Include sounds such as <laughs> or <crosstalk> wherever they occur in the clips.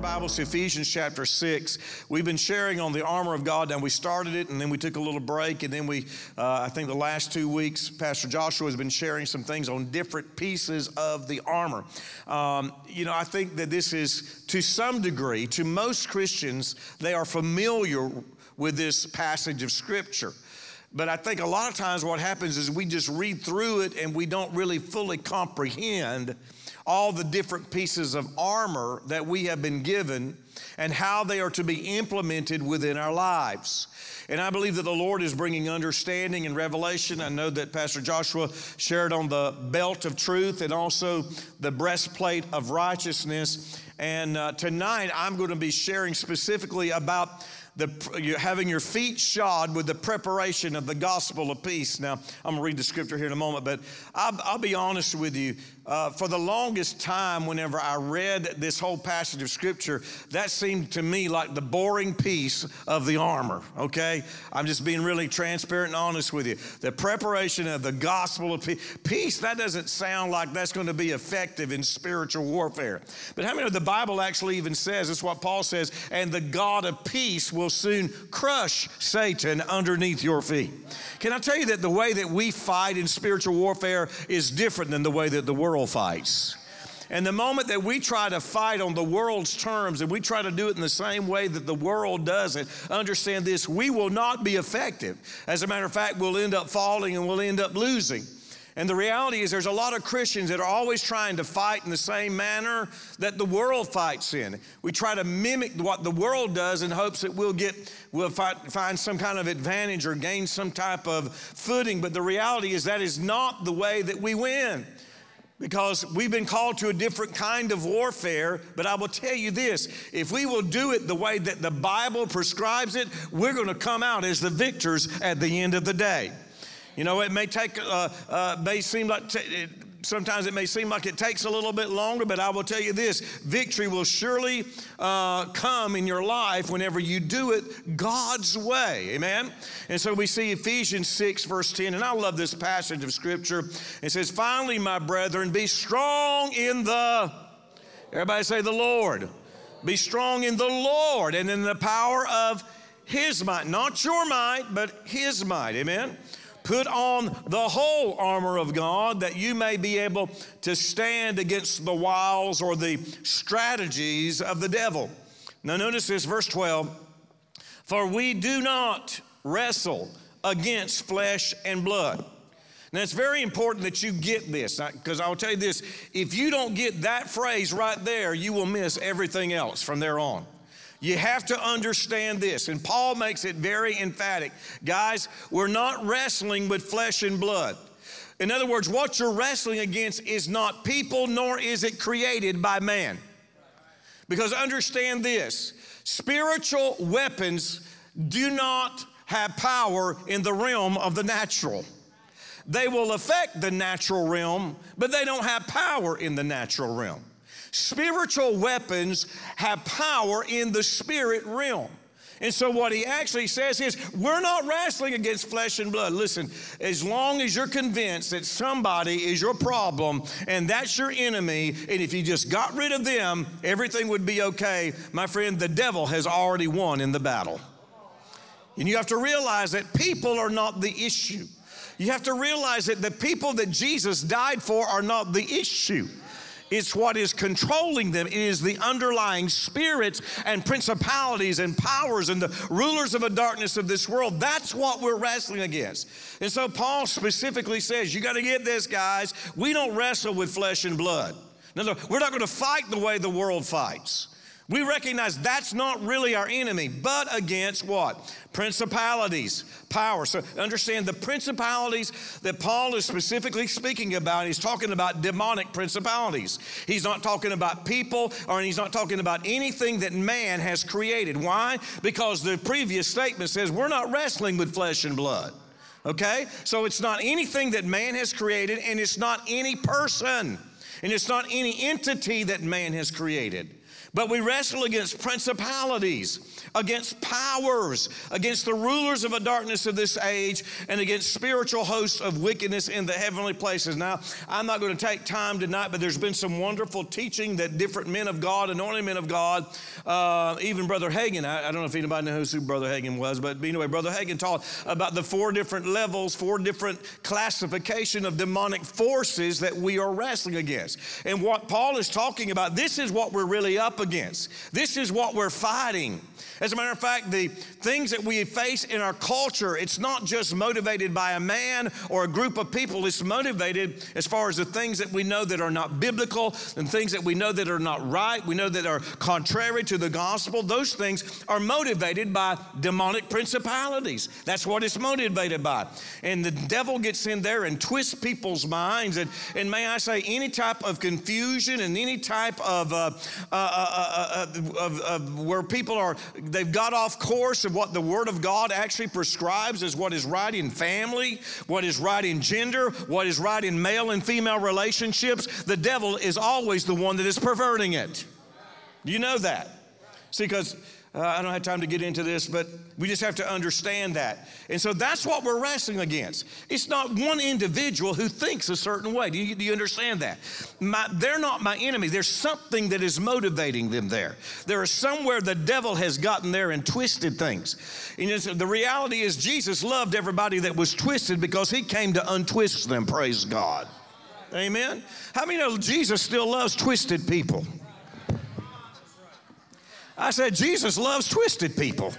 Your Bibles to Ephesians chapter 6. We've been sharing on the armor of God, and we started it, and then we took a little break, and then we, uh, I think the last two weeks, Pastor Joshua has been sharing some things on different pieces of the armor. Um, you know, I think that this is, to some degree, to most Christians, they are familiar with this passage of Scripture. But I think a lot of times what happens is we just read through it and we don't really fully comprehend all the different pieces of armor that we have been given and how they are to be implemented within our lives. And I believe that the Lord is bringing understanding and revelation. I know that Pastor Joshua shared on the belt of truth and also the breastplate of righteousness. And uh, tonight I'm going to be sharing specifically about the, having your feet shod with the preparation of the gospel of peace. Now, I'm going to read the scripture here in a moment, but I'll, I'll be honest with you. Uh, for the longest time, whenever I read this whole passage of scripture, that seemed to me like the boring piece of the armor, okay? I'm just being really transparent and honest with you. The preparation of the gospel of peace, peace that doesn't sound like that's going to be effective in spiritual warfare. But how many of the Bible actually even says, it's what Paul says, and the God of peace will soon crush Satan underneath your feet. Can I tell you that the way that we fight in spiritual warfare is different than the way that the world world fights. And the moment that we try to fight on the world's terms and we try to do it in the same way that the world does it, understand this, we will not be effective. As a matter of fact, we'll end up falling and we'll end up losing. And the reality is, there's a lot of Christians that are always trying to fight in the same manner that the world fights in. We try to mimic what the world does in hopes that we'll get, we'll find some kind of advantage or gain some type of footing. But the reality is, that is not the way that we win because we've been called to a different kind of warfare. But I will tell you this if we will do it the way that the Bible prescribes it, we're going to come out as the victors at the end of the day. You know, it may take, uh, uh, may seem like t- sometimes it may seem like it takes a little bit longer, but I will tell you this victory will surely uh, come in your life whenever you do it God's way. Amen? And so we see Ephesians 6, verse 10, and I love this passage of scripture. It says, Finally, my brethren, be strong in the, everybody say the Lord. Be strong in the Lord and in the power of his might, not your might, but his might. Amen? Put on the whole armor of God that you may be able to stand against the wiles or the strategies of the devil. Now, notice this, verse 12 For we do not wrestle against flesh and blood. Now, it's very important that you get this because I'll tell you this if you don't get that phrase right there, you will miss everything else from there on. You have to understand this. And Paul makes it very emphatic. Guys, we're not wrestling with flesh and blood. In other words, what you're wrestling against is not people, nor is it created by man. Because understand this spiritual weapons do not have power in the realm of the natural. They will affect the natural realm, but they don't have power in the natural realm. Spiritual weapons have power in the spirit realm. And so, what he actually says is, we're not wrestling against flesh and blood. Listen, as long as you're convinced that somebody is your problem and that's your enemy, and if you just got rid of them, everything would be okay, my friend, the devil has already won in the battle. And you have to realize that people are not the issue. You have to realize that the people that Jesus died for are not the issue. It's what is controlling them. It is the underlying spirits and principalities and powers and the rulers of the darkness of this world. That's what we're wrestling against. And so Paul specifically says, You got to get this, guys. We don't wrestle with flesh and blood. We're not going to fight the way the world fights. We recognize that's not really our enemy, but against what? Principalities, power. So understand the principalities that Paul is specifically speaking about, he's talking about demonic principalities. He's not talking about people or he's not talking about anything that man has created. Why? Because the previous statement says we're not wrestling with flesh and blood. Okay? So it's not anything that man has created, and it's not any person, and it's not any entity that man has created. But we wrestle against principalities, against powers, against the rulers of the darkness of this age, and against spiritual hosts of wickedness in the heavenly places. Now, I'm not going to take time tonight, but there's been some wonderful teaching that different men of God, anointed men of God, uh, even Brother Hagin, I, I, don't know if anybody knows who Brother Hagin was, but anyway, Brother Hagin taught about the four different levels, four different classification of demonic forces that we are wrestling against. And what Paul is talking about, this is what we're really up against. This is what we're fighting. As a matter of fact, the things that we face in our culture, it's not just motivated by a man or a group of people. It's motivated as far as the things that we know that are not biblical and things that we know that are not right. We know that are contrary to the gospel. Those things are motivated by demonic principalities. That's what it's motivated by. And the devil gets in there and twists people's minds. And, and may I say, any type of confusion and any type of, uh, uh, of, of where people are, they've got off course of what the Word of God actually prescribes as what is right in family, what is right in gender, what is right in male and female relationships. The devil is always the one that is perverting it. You know that. See, because uh, I don't have time to get into this, but we just have to understand that. And so that's what we're wrestling against. It's not one individual who thinks a certain way. Do you, do you understand that? My, they're not my enemy. There's something that is motivating them there. There is somewhere the devil has gotten there and twisted things. And the reality is, Jesus loved everybody that was twisted because he came to untwist them, praise God. Amen. How many know Jesus still loves twisted people? I said, Jesus loves twisted people.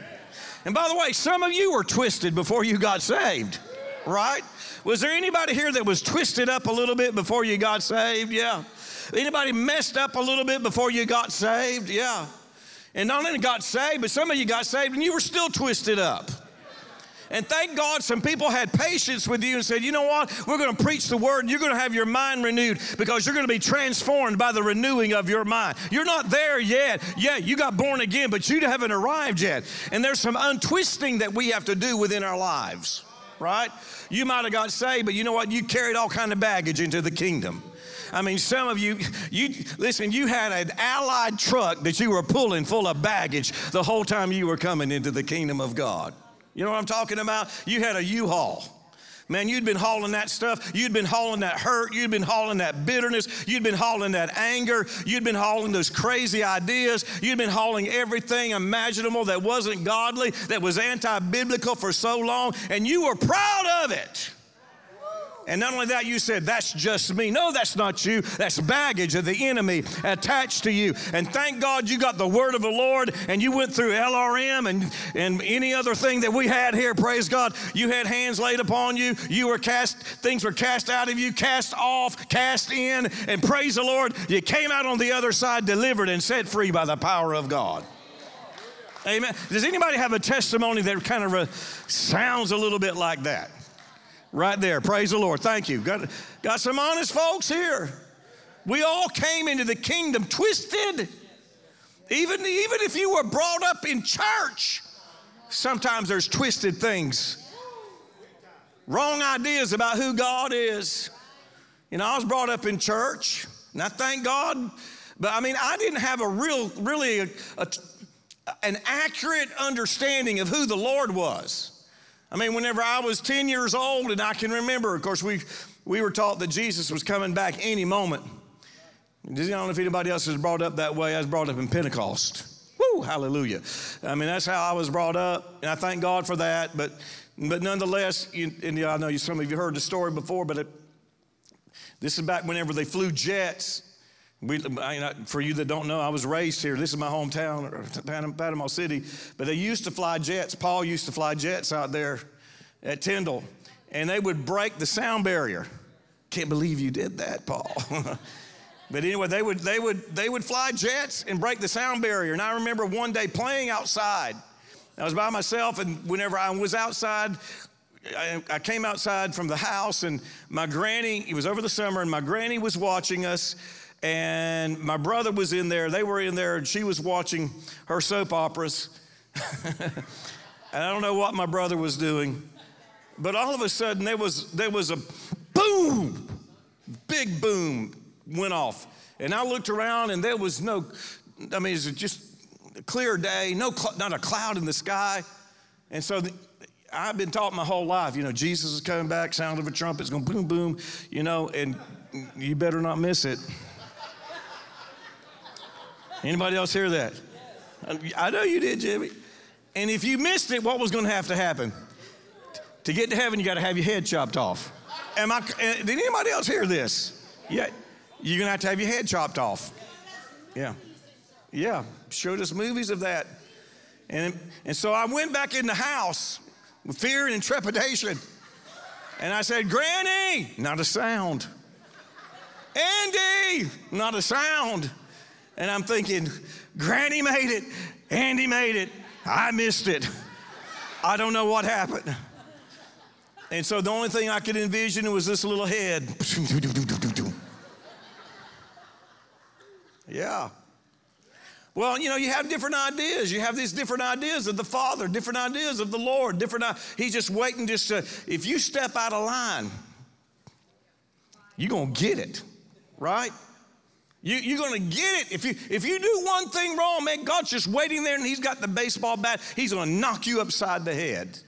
And by the way, some of you were twisted before you got saved, right? Was there anybody here that was twisted up a little bit before you got saved? Yeah. Anybody messed up a little bit before you got saved? Yeah. And not only got saved, but some of you got saved and you were still twisted up. And thank God some people had patience with you and said, you know what? We're going to preach the word and you're going to have your mind renewed because you're going to be transformed by the renewing of your mind. You're not there yet. Yeah, you got born again, but you haven't arrived yet. And there's some untwisting that we have to do within our lives, right? You might have got saved, but you know what? You carried all kind of baggage into the kingdom. I mean, some of you, you listen, you had an allied truck that you were pulling full of baggage the whole time you were coming into the kingdom of God. You know what I'm talking about? You had a U-Haul. Man, you'd been hauling that stuff. You'd been hauling that hurt. You'd been hauling that bitterness. You'd been hauling that anger. You'd been hauling those crazy ideas. You'd been hauling everything imaginable that wasn't godly, that was anti biblical for so long, and you were proud of it. And not only that, you said, That's just me. No, that's not you. That's baggage of the enemy attached to you. And thank God you got the word of the Lord and you went through LRM and, and any other thing that we had here. Praise God. You had hands laid upon you. You were cast, things were cast out of you, cast off, cast in. And praise the Lord, you came out on the other side delivered and set free by the power of God. Amen. Does anybody have a testimony that kind of uh, sounds a little bit like that? Right there. Praise the Lord. Thank you. Got, got some honest folks here. We all came into the kingdom twisted. Even, even if you were brought up in church, sometimes there's twisted things. Wrong ideas about who God is. You know, I was brought up in church, and I thank God, but I mean, I didn't have a real, really, a, a, an accurate understanding of who the Lord was. I mean, whenever I was 10 years old, and I can remember, of course, we, we were taught that Jesus was coming back any moment. I don't know if anybody else was brought up that way. I was brought up in Pentecost. Woo, hallelujah. I mean, that's how I was brought up, and I thank God for that. But, but nonetheless, you, and I know some of you heard the story before, but it, this is back whenever they flew jets we, I, for you that don't know, I was raised here. This is my hometown, Panama City. But they used to fly jets. Paul used to fly jets out there at Tyndall, and they would break the sound barrier. Can't believe you did that, Paul. <laughs> but anyway, they would, they, would, they would fly jets and break the sound barrier. And I remember one day playing outside. I was by myself, and whenever I was outside, I, I came outside from the house, and my granny, it was over the summer, and my granny was watching us and my brother was in there. They were in there, and she was watching her soap operas. <laughs> and I don't know what my brother was doing, But all of a sudden, there was, there was a boom, big boom went off. And I looked around and there was no, I mean, it was just a clear day, no, not a cloud in the sky. And so the, I've been taught my whole life, you know, Jesus is coming back, sound of a trumpet, it's going boom, boom, you know, and you better not miss it. Anybody else hear that? I know you did, Jimmy. And if you missed it, what was going to have to happen? To get to heaven, you got to have your head chopped off. Am I? Eh, did anybody else hear this? Yeah, you're going to have to have your head chopped off. Yeah, yeah. Showed us movies of that, and and so I went back in the house with fear and trepidation, and I said, "Granny, not a sound." Andy, not a sound. And I'm thinking, Granny made it, Andy made it, I missed it. I don't know what happened. And so the only thing I could envision was this little head. yeah. Well, you know, you have different ideas. You have these different ideas of the Father, different ideas of the Lord, different. He's just waiting just to, if you step out of line, you're going to get it, right? You, you're going to get it. If you, if you do one thing wrong, man, God's just waiting there and He's got the baseball bat. He's going to knock you upside the head.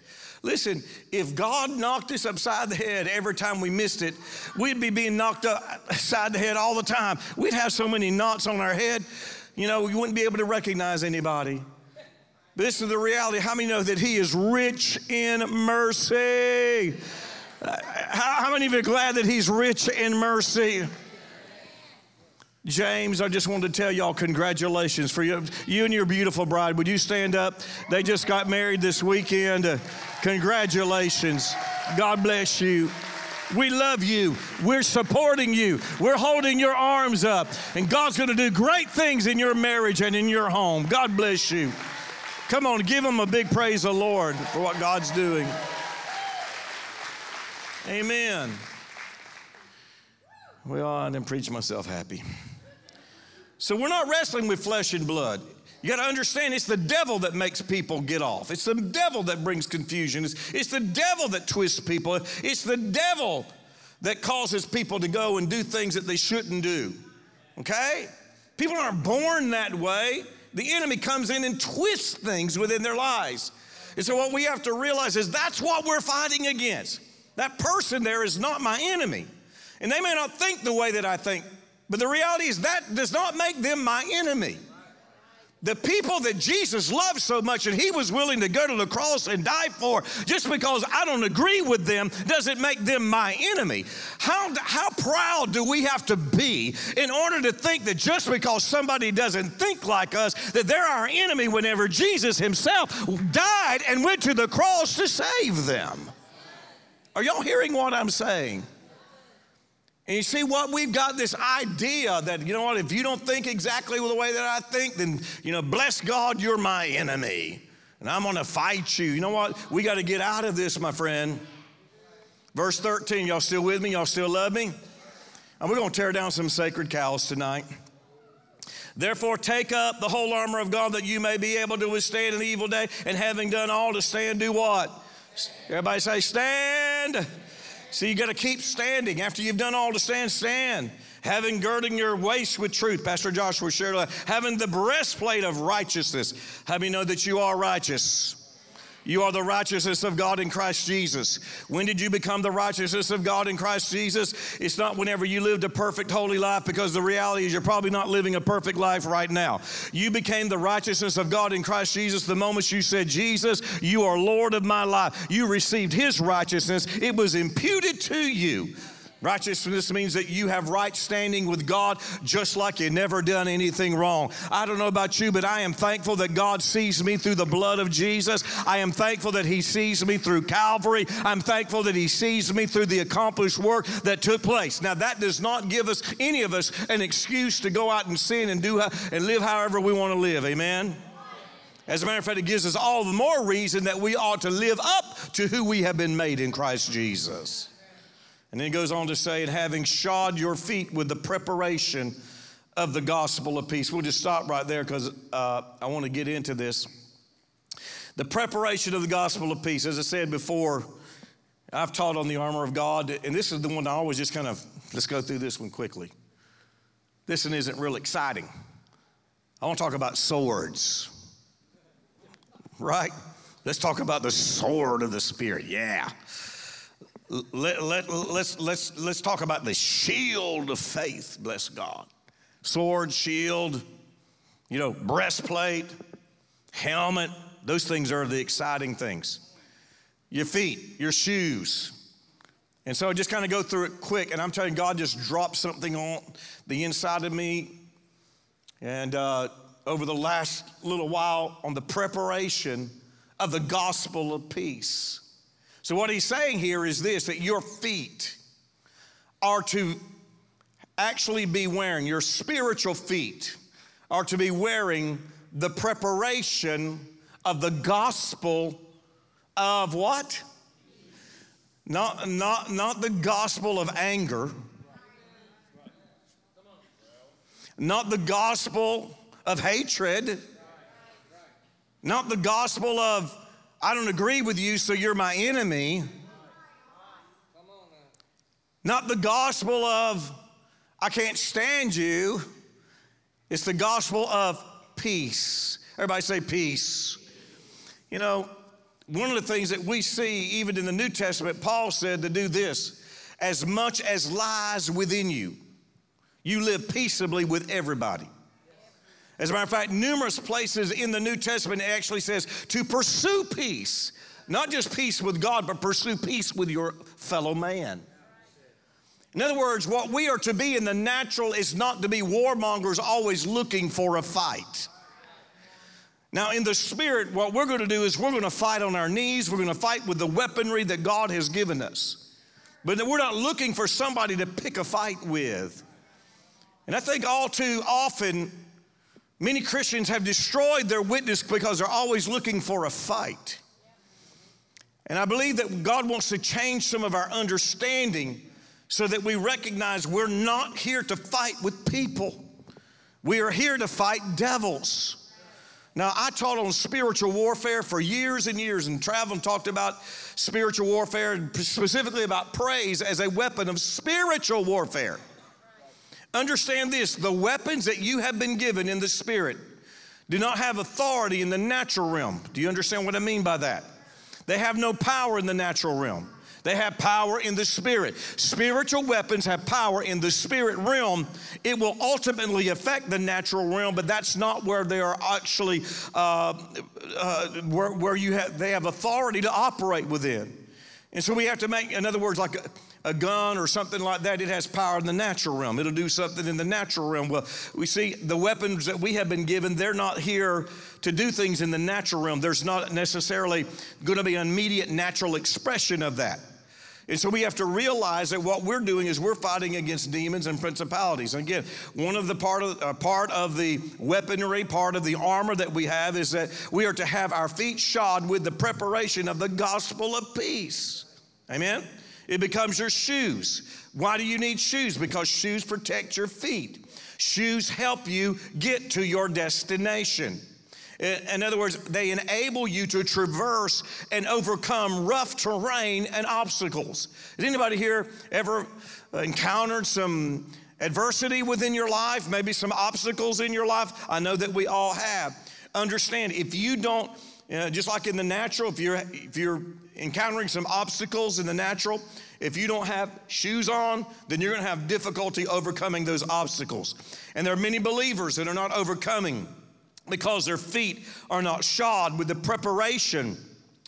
Listen, if God knocked us upside the head every time we missed it, we'd be being knocked upside the head all the time. We'd have so many knots on our head, you know, we wouldn't be able to recognize anybody. But this is the reality. How many know that He is rich in mercy? Uh, how, how many of you are glad that He's rich in mercy? James, I just wanted to tell y'all congratulations for you, you and your beautiful bride. Would you stand up? They just got married this weekend. Uh, congratulations. God bless you. We love you. We're supporting you. We're holding your arms up. And God's going to do great things in your marriage and in your home. God bless you. Come on, give them a big praise the Lord for what God's doing. Amen. Well, I didn't preach myself happy. So we're not wrestling with flesh and blood. You got to understand it's the devil that makes people get off. It's the devil that brings confusion. It's, it's the devil that twists people. It's the devil that causes people to go and do things that they shouldn't do. Okay? People aren't born that way. The enemy comes in and twists things within their lives. And so, what we have to realize is that's what we're fighting against. That person there is not my enemy. And they may not think the way that I think, but the reality is that does not make them my enemy. The people that Jesus loved so much and he was willing to go to the cross and die for, just because I don't agree with them doesn't make them my enemy. How, how proud do we have to be in order to think that just because somebody doesn't think like us, that they're our enemy whenever Jesus himself died and went to the cross to save them? Are y'all hearing what I'm saying? And you see what? We've got this idea that, you know what, if you don't think exactly the way that I think, then, you know, bless God, you're my enemy. And I'm going to fight you. You know what? We got to get out of this, my friend. Verse 13, y'all still with me? Y'all still love me? And we're going to tear down some sacred cows tonight. Therefore, take up the whole armor of God that you may be able to withstand an evil day, and having done all to stand, do what? Everybody say, stand. So you got to keep standing. After you've done all to stand, stand. Having girding your waist with truth. Pastor Joshua shared. Having the breastplate of righteousness. How many know that you are righteous? You are the righteousness of God in Christ Jesus. When did you become the righteousness of God in Christ Jesus? It's not whenever you lived a perfect, holy life, because the reality is you're probably not living a perfect life right now. You became the righteousness of God in Christ Jesus the moment you said, Jesus, you are Lord of my life. You received His righteousness, it was imputed to you. Righteousness means that you have right standing with God just like you never done anything wrong. I don't know about you, but I am thankful that God sees me through the blood of Jesus. I am thankful that He sees me through Calvary. I'm thankful that He sees me through the accomplished work that took place. Now, that does not give us, any of us, an excuse to go out and sin and do and live however we want to live. Amen. As a matter of fact, it gives us all the more reason that we ought to live up to who we have been made in Christ Jesus. And then he goes on to say, and having shod your feet with the preparation of the gospel of peace. We'll just stop right there because uh, I want to get into this. The preparation of the gospel of peace, as I said before, I've taught on the armor of God, and this is the one I always just kind of, let's go through this one quickly. This one isn't real exciting. I want to talk about swords, right? Let's talk about the sword of the Spirit. Yeah. Let, let, let's, let's, let's talk about the shield of faith, bless God. Sword, shield, you know, breastplate, helmet, those things are the exciting things your feet, your shoes. And so I just kind of go through it quick, and I'm telling God just dropped something on the inside of me. And uh, over the last little while, on the preparation of the gospel of peace. So, what he's saying here is this that your feet are to actually be wearing, your spiritual feet are to be wearing the preparation of the gospel of what? Not, not, not the gospel of anger, not the gospel of hatred, not the gospel of, I don't agree with you, so you're my enemy. Not the gospel of, I can't stand you. It's the gospel of peace. Everybody say peace. You know, one of the things that we see even in the New Testament, Paul said to do this as much as lies within you, you live peaceably with everybody. As a matter of fact, numerous places in the New Testament it actually says to pursue peace, not just peace with God, but pursue peace with your fellow man. In other words, what we are to be in the natural is not to be warmongers always looking for a fight. Now, in the spirit, what we're going to do is we're going to fight on our knees. We're going to fight with the weaponry that God has given us. But we're not looking for somebody to pick a fight with. And I think all too often, many Christians have destroyed their witness because they're always looking for a fight. And I believe that God wants to change some of our understanding so that we recognize we're not here to fight with people, we are here to fight devils. Now, I taught on spiritual warfare for years and years and traveled and talked about spiritual warfare and specifically about praise as a weapon of spiritual warfare. Understand this the weapons that you have been given in the spirit do not have authority in the natural realm. Do you understand what I mean by that? They have no power in the natural realm. They have power in the spirit. Spiritual weapons have power in the spirit realm. It will ultimately affect the natural realm, but that's not where they are actually, uh, uh, where, where you have, they have authority to operate within. And so we have to make, in other words, like a, gun or something like that, it has power in the natural realm. It'll do something in the natural realm. Well, we see the weapons that we have been given, they're not here to do things in the natural realm. There's not necessarily going to be an immediate natural expression of that. And so we have to realize that what we're doing is we're fighting against demons and principalities. And again, one of the part of, uh, part of the weaponry, part of the armor that we have is that we are to have our feet shod with the preparation of the gospel of peace. Amen? It becomes your shoes. Why do you need shoes? Because shoes protect your feet. Shoes help you get to your destination. In other words, they enable you to traverse and overcome rough terrain and obstacles. Has anybody here ever encountered some adversity within your life, maybe some obstacles in your life? I know that we all have. Understand, if you don't, you know, just like in the natural, if you're, if you're encountering some obstacles in the natural, if you don't have shoes on, then you're going to have difficulty overcoming those obstacles. And there are many believers that are not overcoming because their feet are not shod with the preparation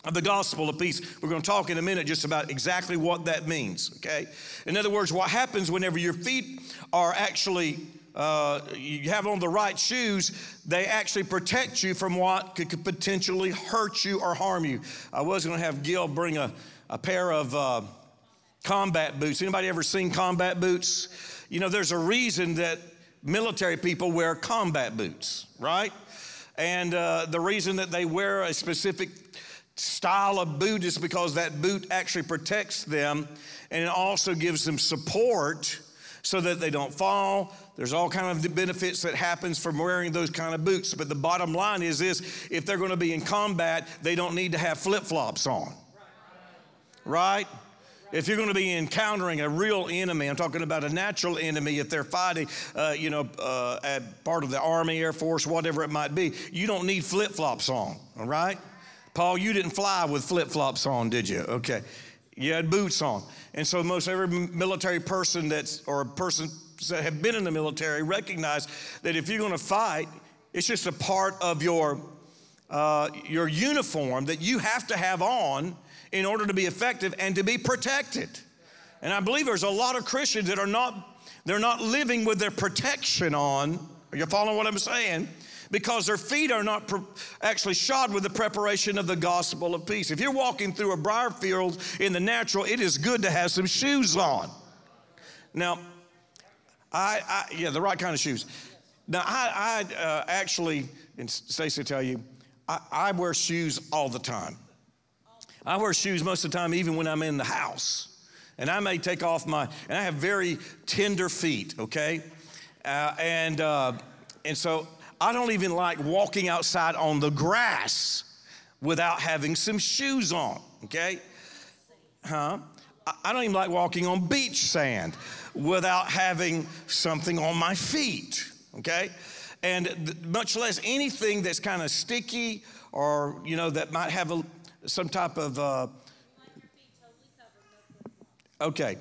of the gospel of peace. We're going to talk in a minute just about exactly what that means, okay? In other words, what happens whenever your feet are actually, uh, you have on the right shoes, they actually protect you from what could, could potentially hurt you or harm you. I was going to have Gil bring a, a pair of uh, combat boots. Anybody ever seen combat boots? You know, there's a reason that military people wear combat boots, right? And uh, the reason that they wear a specific style of boot is because that boot actually protects them and it also gives them support so that they don't fall. There's all kind of benefits that happens from wearing those kind of boots. But the bottom line is this, if they're going to be in combat, they don't need to have flip-flops on. Right? If you're going to be encountering a real enemy, I'm talking about a natural enemy, if they're fighting, uh, you know, uh, part of the Army, Air Force, whatever it might be, you don't need flip flops on, all right? Paul, you didn't fly with flip flops on, did you? Okay. You had boots on. And so most every military person that's, or a person that have been in the military recognize that if you're going to fight, it's just a part of your, uh, your uniform that you have to have on in order to be effective and to be protected. And I believe there's a lot of Christians that are not, they're not living with their protection on. Are you following what I'm saying? Because their feet are not actually shod with the preparation of the gospel of peace. If you're walking through a briar field in the natural, it is good to have some shoes on. Now, I, I yeah, the right kind of shoes. Now, I, I uh, actually, and Stacy tell you, I, I wear shoes all the time. I wear shoes most of the time, even when I'm in the house. And I may take off my, and I have very tender feet, okay? Uh, and, uh, and so I don't even like walking outside on the grass without having some shoes on, okay? Huh? I don't even like walking on beach sand without having something on my feet, okay? And th- much less anything that's kind of sticky or, you know, that might have a, some type of. Uh, okay,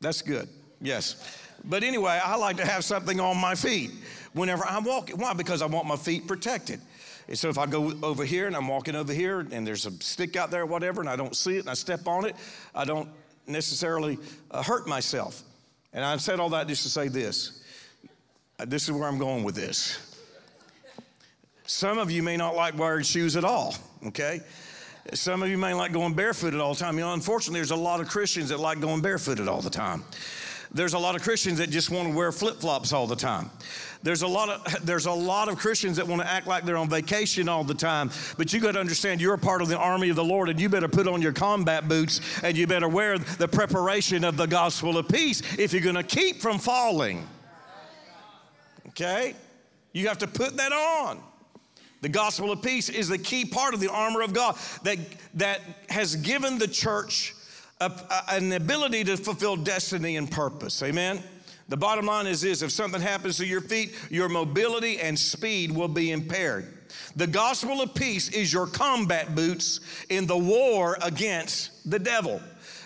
that's good. Yes. But anyway, I like to have something on my feet whenever I'm walking. Why? Because I want my feet protected. And so if I go over here and I'm walking over here and there's a stick out there or whatever and I don't see it and I step on it, I don't necessarily uh, hurt myself. And I've said all that just to say this. This is where I'm going with this. Some of you may not like wired shoes at all, okay? Some of you may like going barefooted all the time. You know, unfortunately, there's a lot of Christians that like going barefooted all the time. There's a lot of Christians that just want to wear flip flops all the time. There's a lot of <laughs> there's a lot of Christians that want to act like they're on vacation all the time. But you got to understand you're a part of the army of the Lord, and you better put on your combat boots and you better wear the preparation of the gospel of peace if you're going to keep from falling. Okay, you have to put that on. The gospel of peace is the key part of the armor of God that, that has given the church a, a, an ability to fulfill destiny and purpose. Amen? The bottom line is this if something happens to your feet, your mobility and speed will be impaired. The gospel of peace is your combat boots in the war against the devil.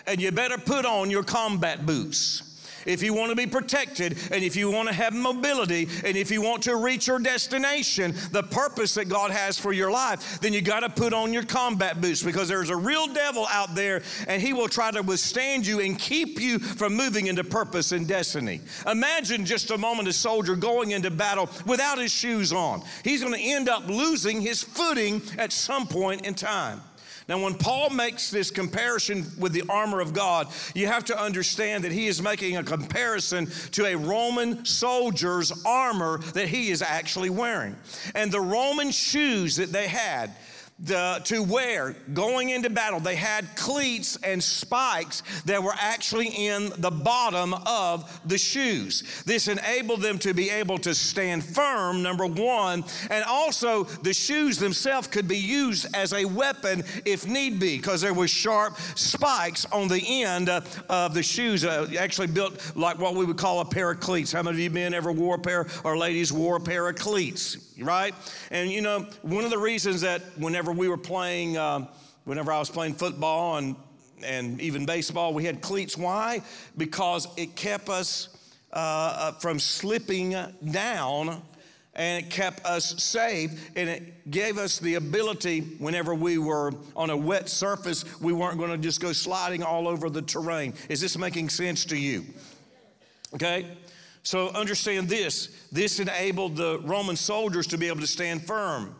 And you better put on your combat boots if you want to be protected, and if you want to have mobility, and if you want to reach your destination, the purpose that God has for your life, then you got to put on your combat boots because there's a real devil out there, and he will try to withstand you and keep you from moving into purpose and destiny. Imagine just a moment a soldier going into battle without his shoes on. He's going to end up losing his footing at some point in time. Now, when Paul makes this comparison with the armor of God, you have to understand that he is making a comparison to a Roman soldier's armor that he is actually wearing. And the Roman shoes that they had, the, to wear going into battle. They had cleats and spikes that were actually in the bottom of the shoes. This enabled them to be able to stand firm, number one, and also the shoes themselves could be used as a weapon if need be, because there were sharp spikes on the end uh, of the shoes, uh, actually built like what we would call a pair of cleats. How many of you men ever wore a pair, or ladies wore a pair of cleats? Right? And you know, one of the reasons that whenever we were playing, um, whenever I was playing football and and even baseball, we had cleats. Why? Because it kept us uh, uh from slipping down and it kept us safe and it gave us the ability whenever we were on a wet surface we weren't going to just go sliding all over the terrain is this making sense to you okay so understand this this enabled the Roman soldiers to be able to stand firm.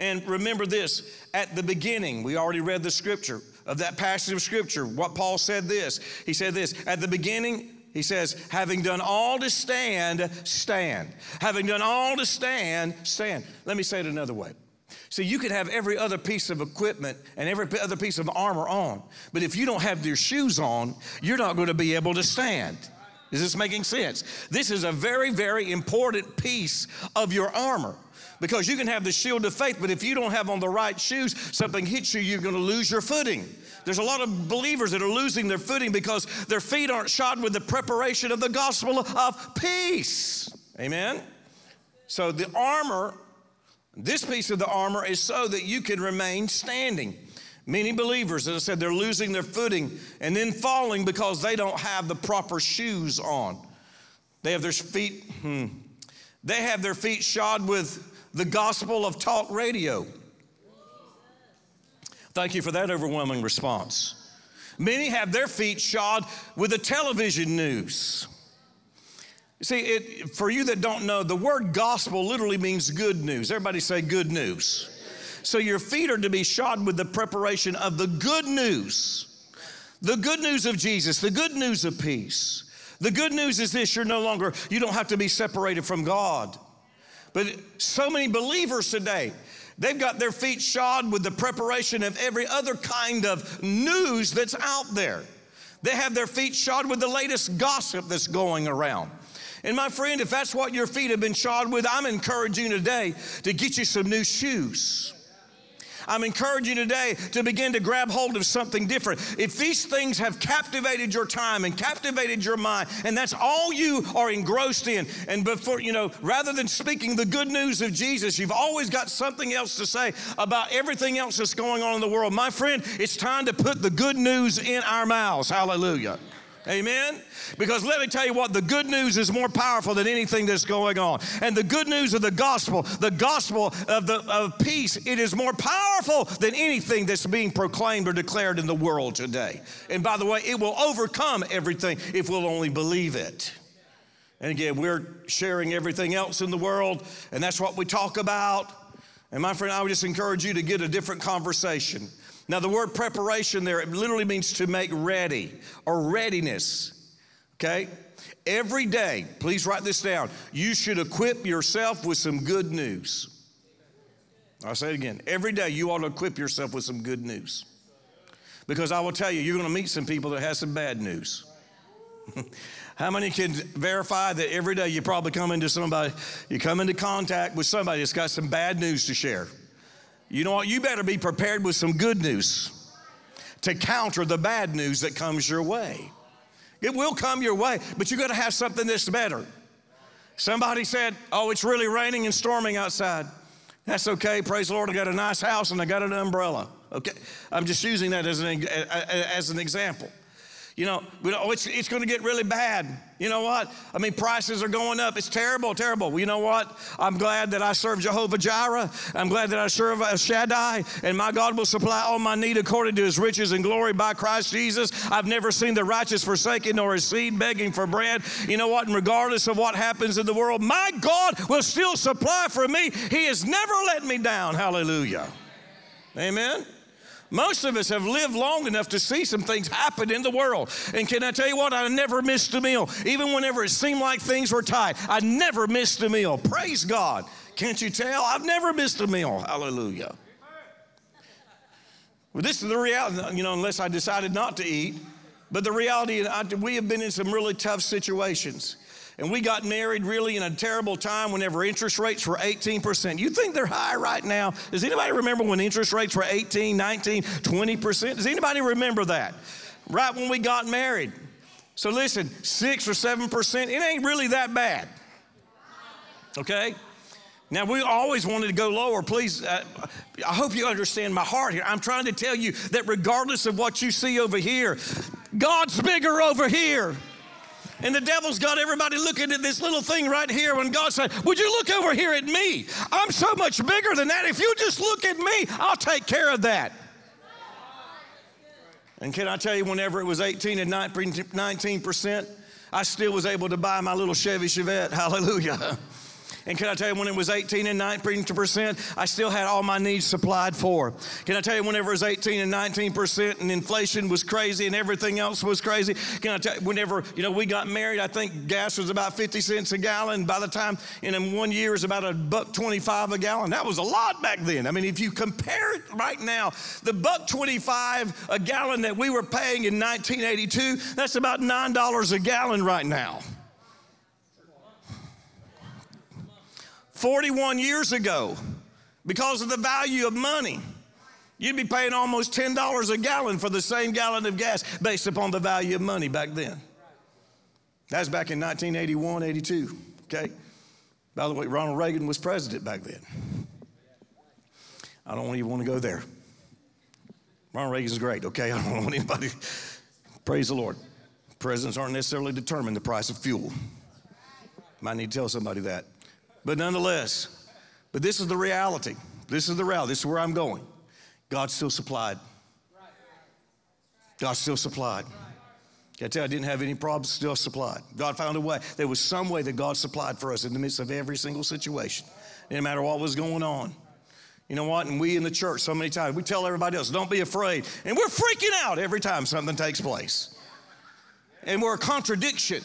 And remember this at the beginning, we already read the scripture of that passage of scripture. What Paul said this he said this at the beginning, he says, having done all to stand, stand. Having done all to stand, stand. Let me say it another way. See, you could have every other piece of equipment and every other piece of armor on, but if you don't have your shoes on, you're not going to be able to stand. Is this making sense? This is a very, very important piece of your armor Because you can have the shield of faith, but if you don't have on the right shoes, something hits you, you're going to lose your footing. There's a lot of believers that are losing their footing because their feet aren't shod with the preparation of the gospel of peace. Amen? So the armor, this piece of the armor is so that you can remain standing. Many believers, as I said, they're losing their footing and then falling because they don't have the proper shoes on. They have their feet, hmm, they have their feet shod with the gospel of talk radio. Thank you for that overwhelming response. Many have their feet shod with the television news. See, it, for you that don't know, the word gospel literally means good news. Everybody say good news. So your feet are to be shod with the preparation of the good news. The good news of Jesus, the good news of peace. The good news is this you're no longer, you don't have to be separated from God. But so many believers today, they've got their feet shod with the preparation of every other kind of news that's out there. They have their feet shod with the latest gossip that's going around. And my friend, if that's what your feet have been shod with, I'm encouraging you today to get you some new shoes. I'm encouraging you today to begin to grab hold of something different. If these things have captivated your time and captivated your mind, and that's all you are engrossed in, and before, you know, rather than speaking the good news of Jesus, you've always got something else to say about everything else that's going on in the world. My friend, it's time to put the good news in our mouths. Hallelujah. Amen? Because let me tell you what, the good news is more powerful than anything that's going on. And the good news of the gospel, the gospel of, the, of peace, it is more powerful than anything that's being proclaimed or declared in the world today. And by the way, it will overcome everything if we'll only believe it. And again, we're sharing everything else in the world, and that's what we talk about. And my friend, I would just encourage you to get a different conversation. Now, the word preparation there, it literally means to make ready or readiness. Okay? Every day, please write this down, you should equip yourself with some good news. I'll say it again. Every day, you ought to equip yourself with some good news. Because I will tell you, you're going to meet some people that have some bad news. <laughs> How many can verify that every day you probably come into somebody, you come into contact with somebody that's got some bad news to share? You know what? You better be prepared with some good news to counter the bad news that comes your way. It will come your way, but you got to have something that's better. Somebody said, Oh, it's really raining and storming outside. That's okay. Praise the Lord. I got a nice house and I got an umbrella. Okay. I'm just using that as an, as an example. You know, oh, it's, it's going to get really bad. You know what? I mean, prices are going up. It's terrible, terrible. Well, you know what? I'm glad that I serve Jehovah Jireh. I'm glad that I serve uh, Shaddai, and my God will supply all my need according to his riches and glory by Christ Jesus. I've never seen the righteous forsaken nor his seed begging for bread. You know what? And regardless of what happens in the world, my God will still supply for me. He has never let me down. Hallelujah. Amen. Most of us have lived long enough to see some things happen in the world. And can I tell you what? I never missed a meal. Even whenever it seemed like things were tight, I never missed a meal. Praise God. Can't you tell? I've never missed a meal. Hallelujah. Well, this is the reality, you know, unless I decided not to eat. But the reality, is, we have been in some really tough situations. And we got married really in a terrible time whenever interest rates were 18%. You think they're high right now? Does anybody remember when interest rates were 18, 19, 20%? Does anybody remember that? Right when we got married. So listen, 6 or 7%, it ain't really that bad. Okay? Now, we always wanted to go lower. Please, uh, I hope you understand my heart here. I'm trying to tell you that regardless of what you see over here, God's bigger over here. And the devil's got everybody looking at this little thing right here when God said, Would you look over here at me? I'm so much bigger than that. If you just look at me, I'll take care of that. And can I tell you, whenever it was 18 and 19%, I still was able to buy my little Chevy Chevette. Hallelujah. <laughs> And can I tell you, when it was 18 and 19%, I still had all my needs supplied for. Can I tell you, whenever it was 18 and 19% and inflation was crazy and everything else was crazy, can I tell you, whenever, you know, we got married, I think gas was about 50 cents a gallon. By the time, and in one year, it was about a buck 25 a gallon. That was a lot back then. I mean, if you compare it right now, the buck 25 a gallon that we were paying in 1982, that's about $9 a gallon right now. 41 years ago, because of the value of money, you'd be paying almost $10 a gallon for the same gallon of gas based upon the value of money back then. That's back in 1981, 82, okay? By the way, Ronald Reagan was president back then. I don't even want to go there. Ronald Reagan's great, okay? <laughs> I don't want anybody. Praise the Lord. Presidents aren't necessarily determine the price of fuel. Might need to tell somebody that. But nonetheless, but this is the reality. This is the reality. This is where I'm going. God still supplied. God still supplied. I tell you, I didn't have any problems, still supplied. God found a way. There was some way that God supplied for us in the midst of every single situation, no matter what was going on. You know what? And we in the church, so many times, we tell everybody else, don't be afraid. And we're freaking out every time something takes place. And we're a contradiction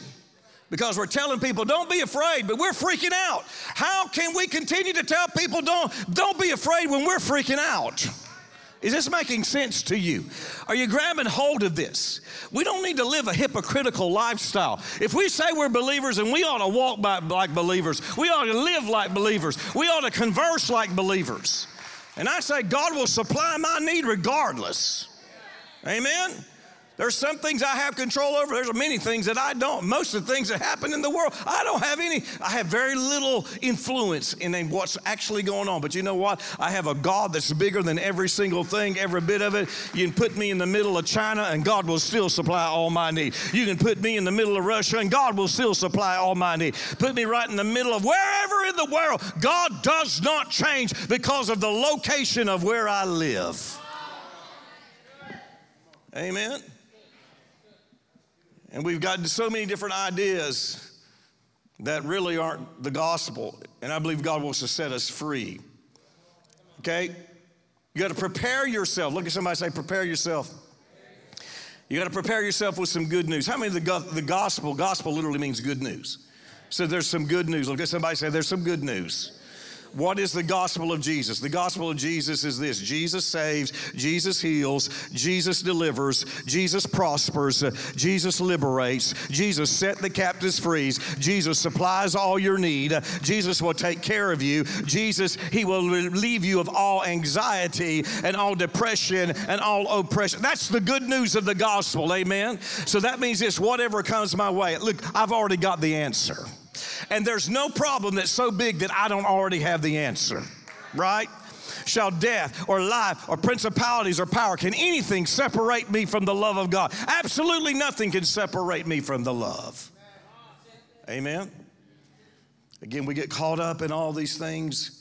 because we're telling people don't be afraid but we're freaking out how can we continue to tell people don't don't be afraid when we're freaking out is this making sense to you? Are you grabbing hold of this? We don't need to live a hypocritical lifestyle. If we say we're believers and we ought to walk by, like believers, we ought to live like believers, we ought to converse like believers. And I say, God will supply my need regardless. Amen? There's some things I have control over. There's many things that I don't. Most of the things that happen in the world, I don't have any. I have very little influence in what's actually going on. But you know what? I have a God that's bigger than every single thing, every bit of it. You can put me in the middle of China and God will still supply all my need. You can put me in the middle of Russia and God will still supply all my need. Put me right in the middle of wherever in the world. God does not change because of the location of where I live. Amen. And we've gotten so many different ideas that really aren't the gospel. And I believe God wants to set us free. Okay? You got to prepare yourself. Look at somebody say, prepare yourself. You got to prepare yourself with some good news. How many of the, the gospel, gospel literally means good news. So there's some good news. Look at somebody say, there's some good news. What is the gospel of Jesus? The gospel of Jesus is this Jesus saves, Jesus heals, Jesus delivers, Jesus prospers, Jesus liberates, Jesus set the captives free, Jesus supplies all your need, Jesus will take care of you, Jesus, He will relieve you of all anxiety and all depression and all oppression. That's the good news of the gospel, amen? So that means this whatever comes my way, look, I've already got the answer. And there's no problem that's so big that I don't already have the answer, right? Shall death or life or principalities or power, can anything separate me from the love of God? Absolutely nothing can separate me from the love. Amen. Again, we get caught up in all these things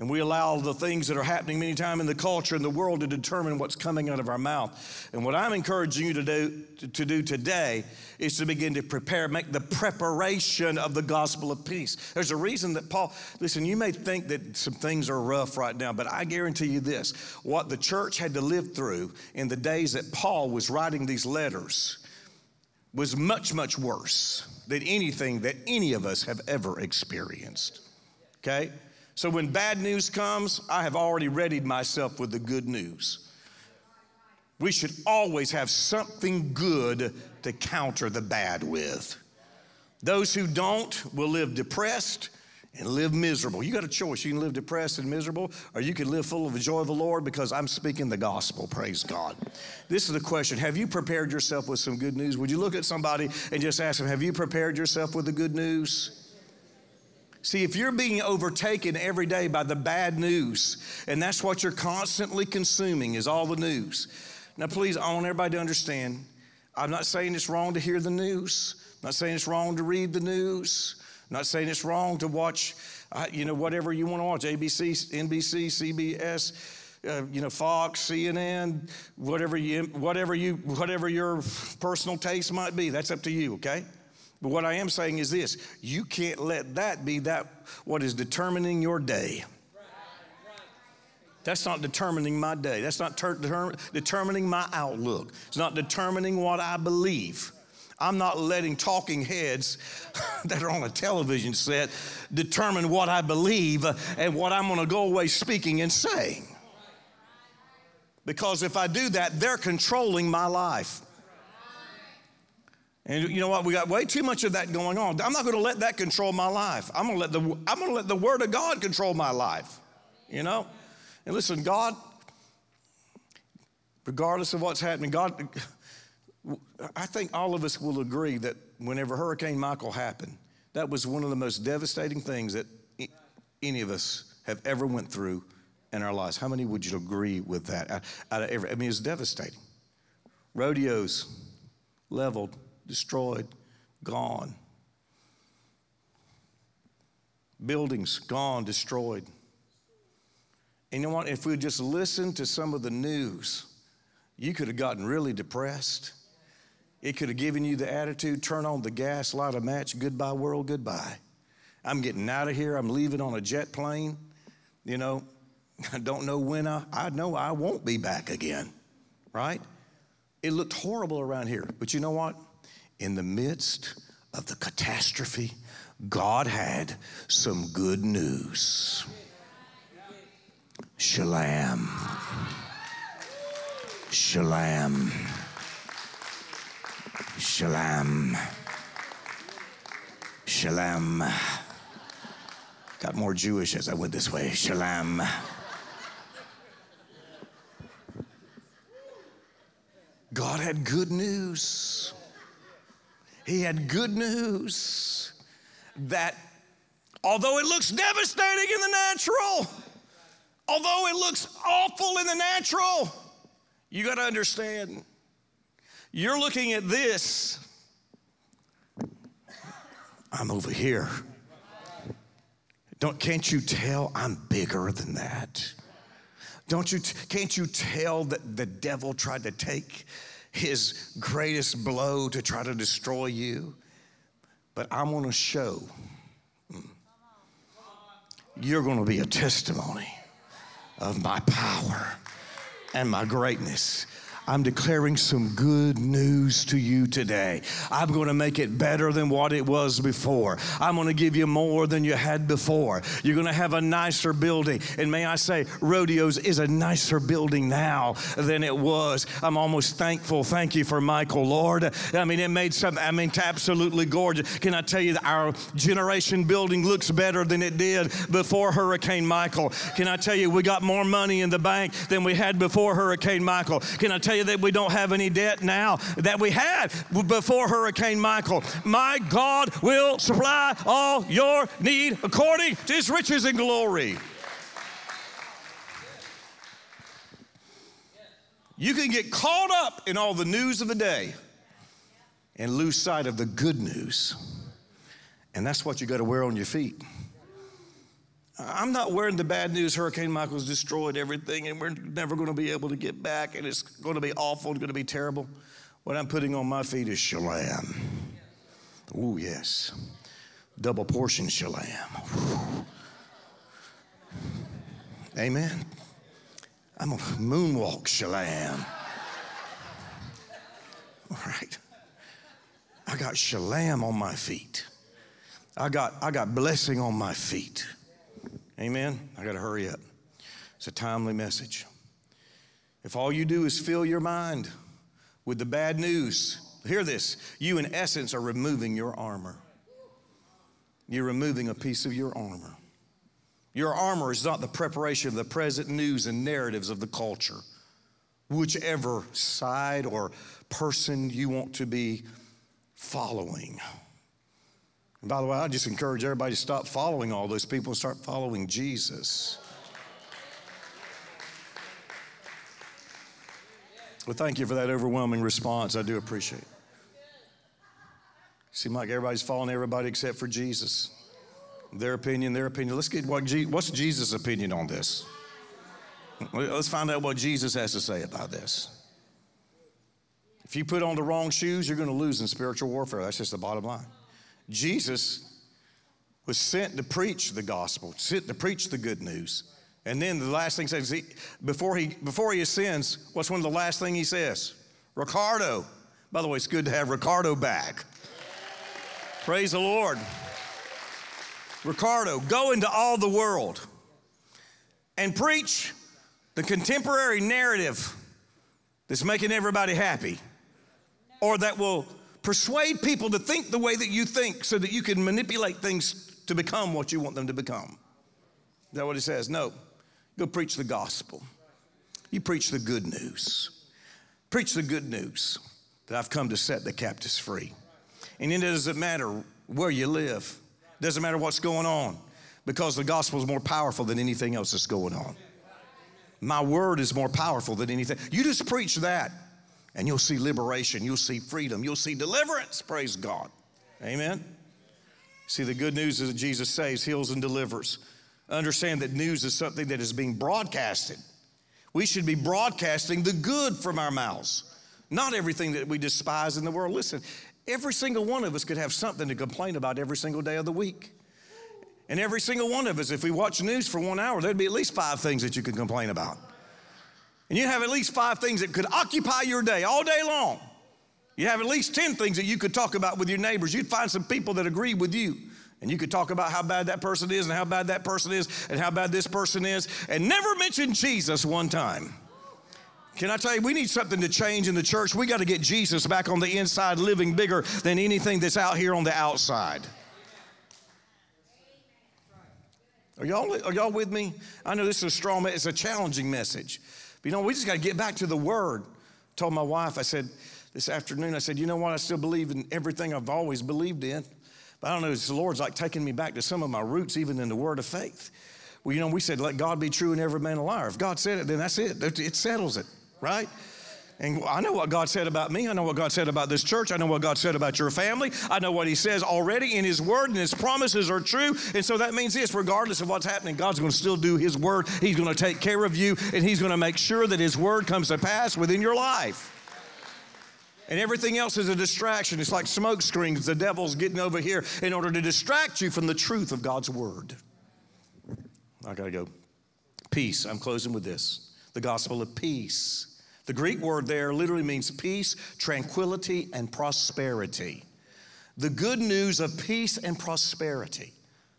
and we allow the things that are happening many times in the culture and the world to determine what's coming out of our mouth. And what I'm encouraging you to do, to do today is to begin to prepare, make the preparation of the gospel of peace. There's a reason that Paul, listen, you may think that some things are rough right now, but I guarantee you this what the church had to live through in the days that Paul was writing these letters was much, much worse than anything that any of us have ever experienced. Okay? So when bad news comes, I have already readied myself with the good news. We should always have something good to counter the bad with. Those who don't will live depressed and live miserable. You got a choice. You can live depressed and miserable, or you can live full of the joy of the Lord because I'm speaking the gospel. Praise God. This is the question Have you prepared yourself with some good news? Would you look at somebody and just ask them, Have you prepared yourself with the good news? See, if you're being overtaken every day by the bad news, and that's what you're constantly consuming is all the news. Now, please, I want everybody to understand. I'm not saying it's wrong to hear the news. I'm not saying it's wrong to read the news. I'm not saying it's wrong to watch, uh, you know, whatever you want to watch, ABC, NBC, CBS, uh, you know, Fox, CNN, whatever you, whatever you, whatever your personal taste might be. That's up to you. Okay. But what I am saying is this you can't let that be that what is determining your day. That's not determining my day. That's not ter- determ- determining my outlook. It's not determining what I believe. I'm not letting talking heads <laughs> that are on a television set determine what I believe uh, and what I'm going to go away speaking and saying. Because if I do that, they're controlling my life. And you know what? We got way too much of that going on. I'm not going to let that control my life. I'm going to let the I'm going to let the Word of God control my life. You know. And listen, God, regardless of what's happening, God, I think all of us will agree that whenever Hurricane Michael happened, that was one of the most devastating things that any of us have ever went through in our lives. How many would you agree with that? Out of every, I mean, it's devastating. Rodeos leveled, destroyed, gone. Buildings gone, destroyed. And you know what? If we just listened to some of the news, you could have gotten really depressed. It could have given you the attitude turn on the gas, light a match, goodbye, world, goodbye. I'm getting out of here. I'm leaving on a jet plane. You know, <laughs> I don't know when I, I know I won't be back again, right? It looked horrible around here. But you know what? In the midst of the catastrophe, God had some good news. Shalom. Shalom. Shalom. Shalom. Got more Jewish as I went this way. Shalom. God had good news. He had good news that although it looks devastating in the natural, although it looks awful in the natural, you got to understand you're looking at this. I'm over here. Don't, can't you tell I'm bigger than that? Don't you, can't you tell that the devil tried to take his greatest blow to try to destroy you? But I'm going to show you're going to be a testimony of my power and my greatness. I'm declaring some good news to you today. I'm going to make it better than what it was before. I'm going to give you more than you had before. You're going to have a nicer building. And may I say, Rodeos is a nicer building now than it was. I'm almost thankful. Thank you for Michael, Lord. I mean, it made something, I mean, it's absolutely gorgeous. Can I tell you that our generation building looks better than it did before Hurricane Michael? Can I tell you, we got more money in the bank than we had before Hurricane Michael? Can I tell you, you that we don't have any debt now that we had before Hurricane Michael. My God will supply all your need according to his riches and glory. You can get caught up in all the news of the day and lose sight of the good news. And that's what you got to wear on your feet. I'm not wearing the bad news. Hurricane Michael's destroyed everything and we're never going to be able to get back and it's going to be awful, it's going to be terrible. What I'm putting on my feet is shalom. Oh, yes. Double portion shalom. Amen. I'm a moonwalk shalom. All right. I got shalom on my feet. I got, I got blessing on my feet. Amen? I got to hurry up. It's a timely message. If all you do is fill your mind with the bad news, hear this you, in essence, are removing your armor. You're removing a piece of your armor. Your armor is not the preparation of the present news and narratives of the culture, whichever side or person you want to be following. And by the way, I just encourage everybody to stop following all those people and start following Jesus. Well, thank you for that overwhelming response. I do appreciate it. Seems like everybody's following everybody except for Jesus. Their opinion, their opinion. Let's get what what's Jesus' opinion on this. Let's find out what Jesus has to say about this. If you put on the wrong shoes, you're going to lose in spiritual warfare. That's just the bottom line. Jesus was sent to preach the gospel, sent to preach the good news. And then the last thing he says, he, before, he, before he ascends, what's one of the last thing he says? Ricardo. By the way, it's good to have Ricardo back. Praise the Lord. Ricardo, go into all the world and preach the contemporary narrative that's making everybody happy or that will persuade people to think the way that you think so that you can manipulate things to become what you want them to become. Is that what he says? No. Go preach the gospel. You preach the good news. Preach the good news that I've come to set the captives free. And it doesn't matter where you live, it doesn't matter what's going on, because the gospel is more powerful than anything else that's going on. My word is more powerful than anything. You just preach that, and you'll see liberation, you'll see freedom, you'll see deliverance. Praise God. Amen. See, the good news is that Jesus saves, heals, and delivers. Understand that news is something that is being broadcasted. We should be broadcasting the good from our mouths, not everything that we despise in the world. Listen, every single one of us could have something to complain about every single day of the week. And every single one of us, if we watch news for one hour, there'd be at least five things that you could complain about. And you have at least five things that could occupy your day all day long. You have at least 10 things that you could talk about with your neighbors. You'd find some people that agree with you. And you could talk about how bad that person is and how bad that person is and how bad this person is and never mention Jesus one time. Can I tell you, we need something to change in the church. We got to get Jesus back on the inside, living bigger than anything that's out here on the outside. Are y'all, are y'all with me? I know this is a strong, it's a challenging message. But you know, we just got to get back to the word. I told my wife, I said, this afternoon, I said, you know what? I still believe in everything I've always believed in. But I don't know, the Lord's like taking me back to some of my roots, even in the word of faith. Well, you know, we said, let God be true and every man a liar. If God said it, then that's it. It settles it, right? And I know what God said about me. I know what God said about this church. I know what God said about your family. I know what He says already in His Word, and His promises are true. And so that means this regardless of what's happening, God's going to still do His Word. He's going to take care of you, and He's going to make sure that His Word comes to pass within your life. And everything else is a distraction. It's like smoke screens the devil's getting over here in order to distract you from the truth of God's Word. I got to go. Peace. I'm closing with this the gospel of peace. The Greek word there literally means peace, tranquility, and prosperity. The good news of peace and prosperity.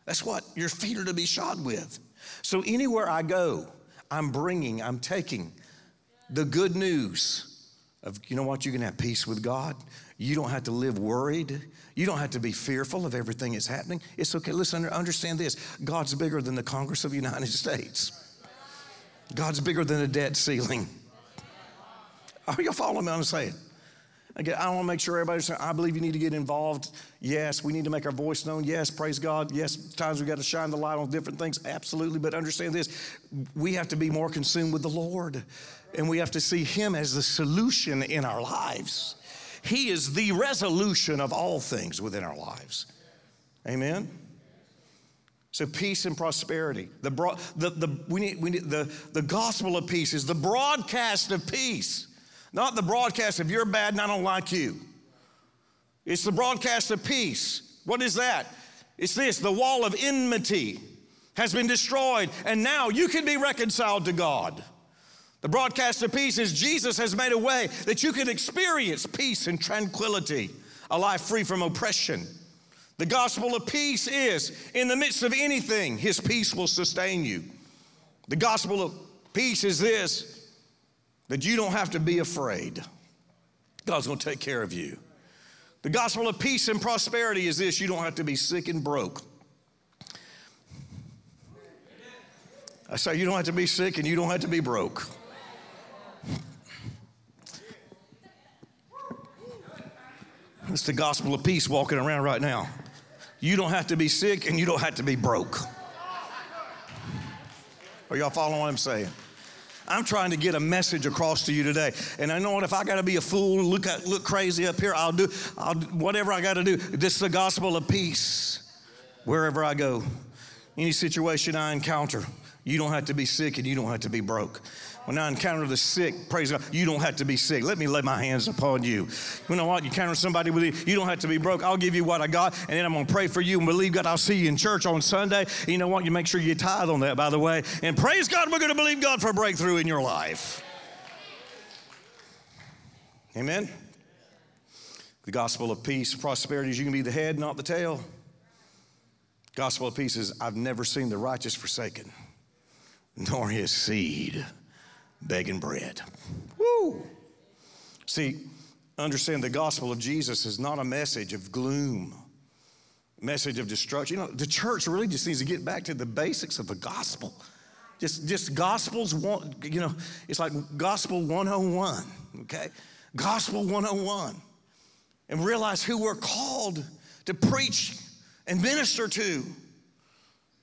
That's what your feet are to be shod with. So anywhere I go, I'm bringing, I'm taking the good news of, you know what, you can have peace with God. You don't have to live worried. You don't have to be fearful of everything that's happening. It's okay. Listen, understand this God's bigger than the Congress of the United <laughs> States, God's bigger than the debt ceiling. Are you following me? I'm saying. Again, I want to make sure everybody's saying, I believe you need to get involved. Yes, we need to make our voice known. Yes, praise God. Yes, times we got to shine the light on different things. Absolutely. But understand this we have to be more consumed with the Lord, and we have to see Him as the solution in our lives. He is the resolution of all things within our lives. Amen. So peace and prosperity. The, the, the, we need, we need, the, the gospel of peace is the broadcast of peace. Not the broadcast of you're bad and I don't like you. It's the broadcast of peace. What is that? It's this the wall of enmity has been destroyed, and now you can be reconciled to God. The broadcast of peace is Jesus has made a way that you can experience peace and tranquility, a life free from oppression. The gospel of peace is in the midst of anything, his peace will sustain you. The gospel of peace is this that you don't have to be afraid. God's gonna take care of you. The gospel of peace and prosperity is this you don't have to be sick and broke. I say you don't have to be sick and you don't have to be broke. It's the gospel of peace walking around right now. You don't have to be sick and you don't have to be broke. Are y'all following what I'm saying? I'm trying to get a message across to you today. And I know what if I got to be a fool, look at, look crazy up here, I'll do I'll, whatever I got to do. This is the gospel of peace wherever I go. Any situation I encounter, you don't have to be sick and you don't have to be broke. When I encounter the sick, praise God, you don't have to be sick. Let me lay my hands upon you. You know what? You encounter somebody with you, you don't have to be broke. I'll give you what I got, and then I'm going to pray for you and believe God. I'll see you in church on Sunday. You know what? You make sure you tithe on that, by the way. And praise God, we're going to believe God for a breakthrough in your life. Amen. The gospel of peace, prosperity is you can be the head, not the tail. Gospel of peace is I've never seen the righteous forsaken, nor his seed begging bread. Woo! See, understand the gospel of Jesus is not a message of gloom, message of destruction. You know, the church really just needs to get back to the basics of the gospel. Just, just gospels, one, you know, it's like gospel 101, okay? Gospel 101. And realize who we're called to preach and minister to.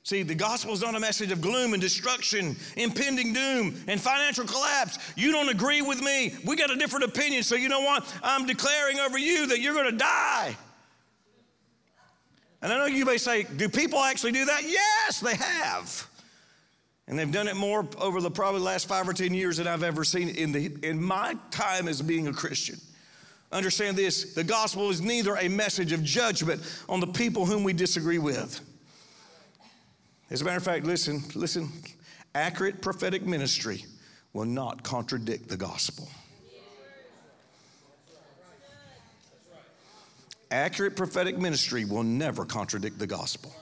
See, the gospel is not a message of gloom and destruction, impending doom, and financial collapse. You don't agree with me. We got a different opinion. So, you know what? I'm declaring over you that you're going to die. And I know you may say, do people actually do that? Yes, they have. And they've done it more over the probably last five or 10 years than I've ever seen in, the, in my time as being a Christian. Understand this the gospel is neither a message of judgment on the people whom we disagree with. As a matter of fact, listen, listen, accurate prophetic ministry will not contradict the gospel. Accurate prophetic ministry will never contradict the gospel.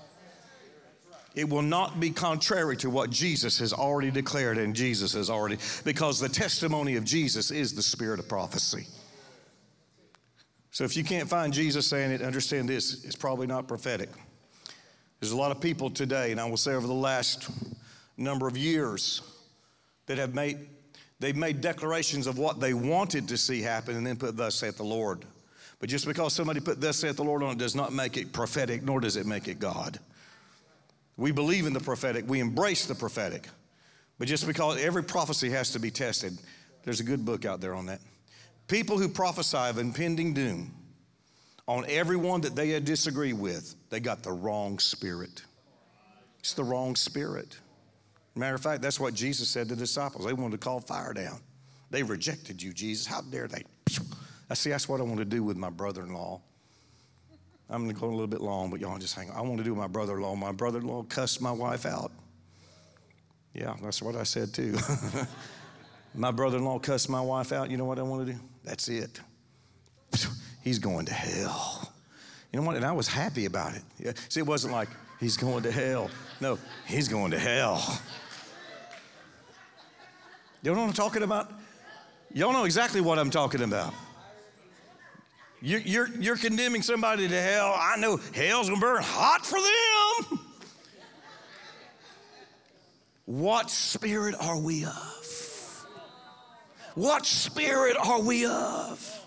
It will not be contrary to what Jesus has already declared and Jesus has already, because the testimony of Jesus is the spirit of prophecy. So if you can't find Jesus saying it, understand this it's probably not prophetic. There's a lot of people today, and I will say over the last number of years, that have made they've made declarations of what they wanted to see happen and then put thus saith the Lord. But just because somebody put thus saith the Lord on it does not make it prophetic, nor does it make it God. We believe in the prophetic, we embrace the prophetic. But just because every prophecy has to be tested, there's a good book out there on that. People who prophesy of impending doom on everyone that they had disagreed with, they got the wrong spirit. It's the wrong spirit. Matter of fact, that's what Jesus said to the disciples. They wanted to call fire down. They rejected you, Jesus. How dare they? I see, that's what I want to do with my brother in law. I'm going to go a little bit long, but y'all just hang on. I want to do with my brother in law. My brother in law cussed my wife out. Yeah, that's what I said too. <laughs> my brother in law cussed my wife out. You know what I want to do? That's it <laughs> he's going to hell. You know what? And I was happy about it. Yeah. See, it wasn't like he's going to hell. No, he's going to hell. You know what I'm talking about? Y'all know exactly what I'm talking about. You're, you're, you're condemning somebody to hell. I know hell's gonna burn hot for them. What spirit are we of? What spirit are we of?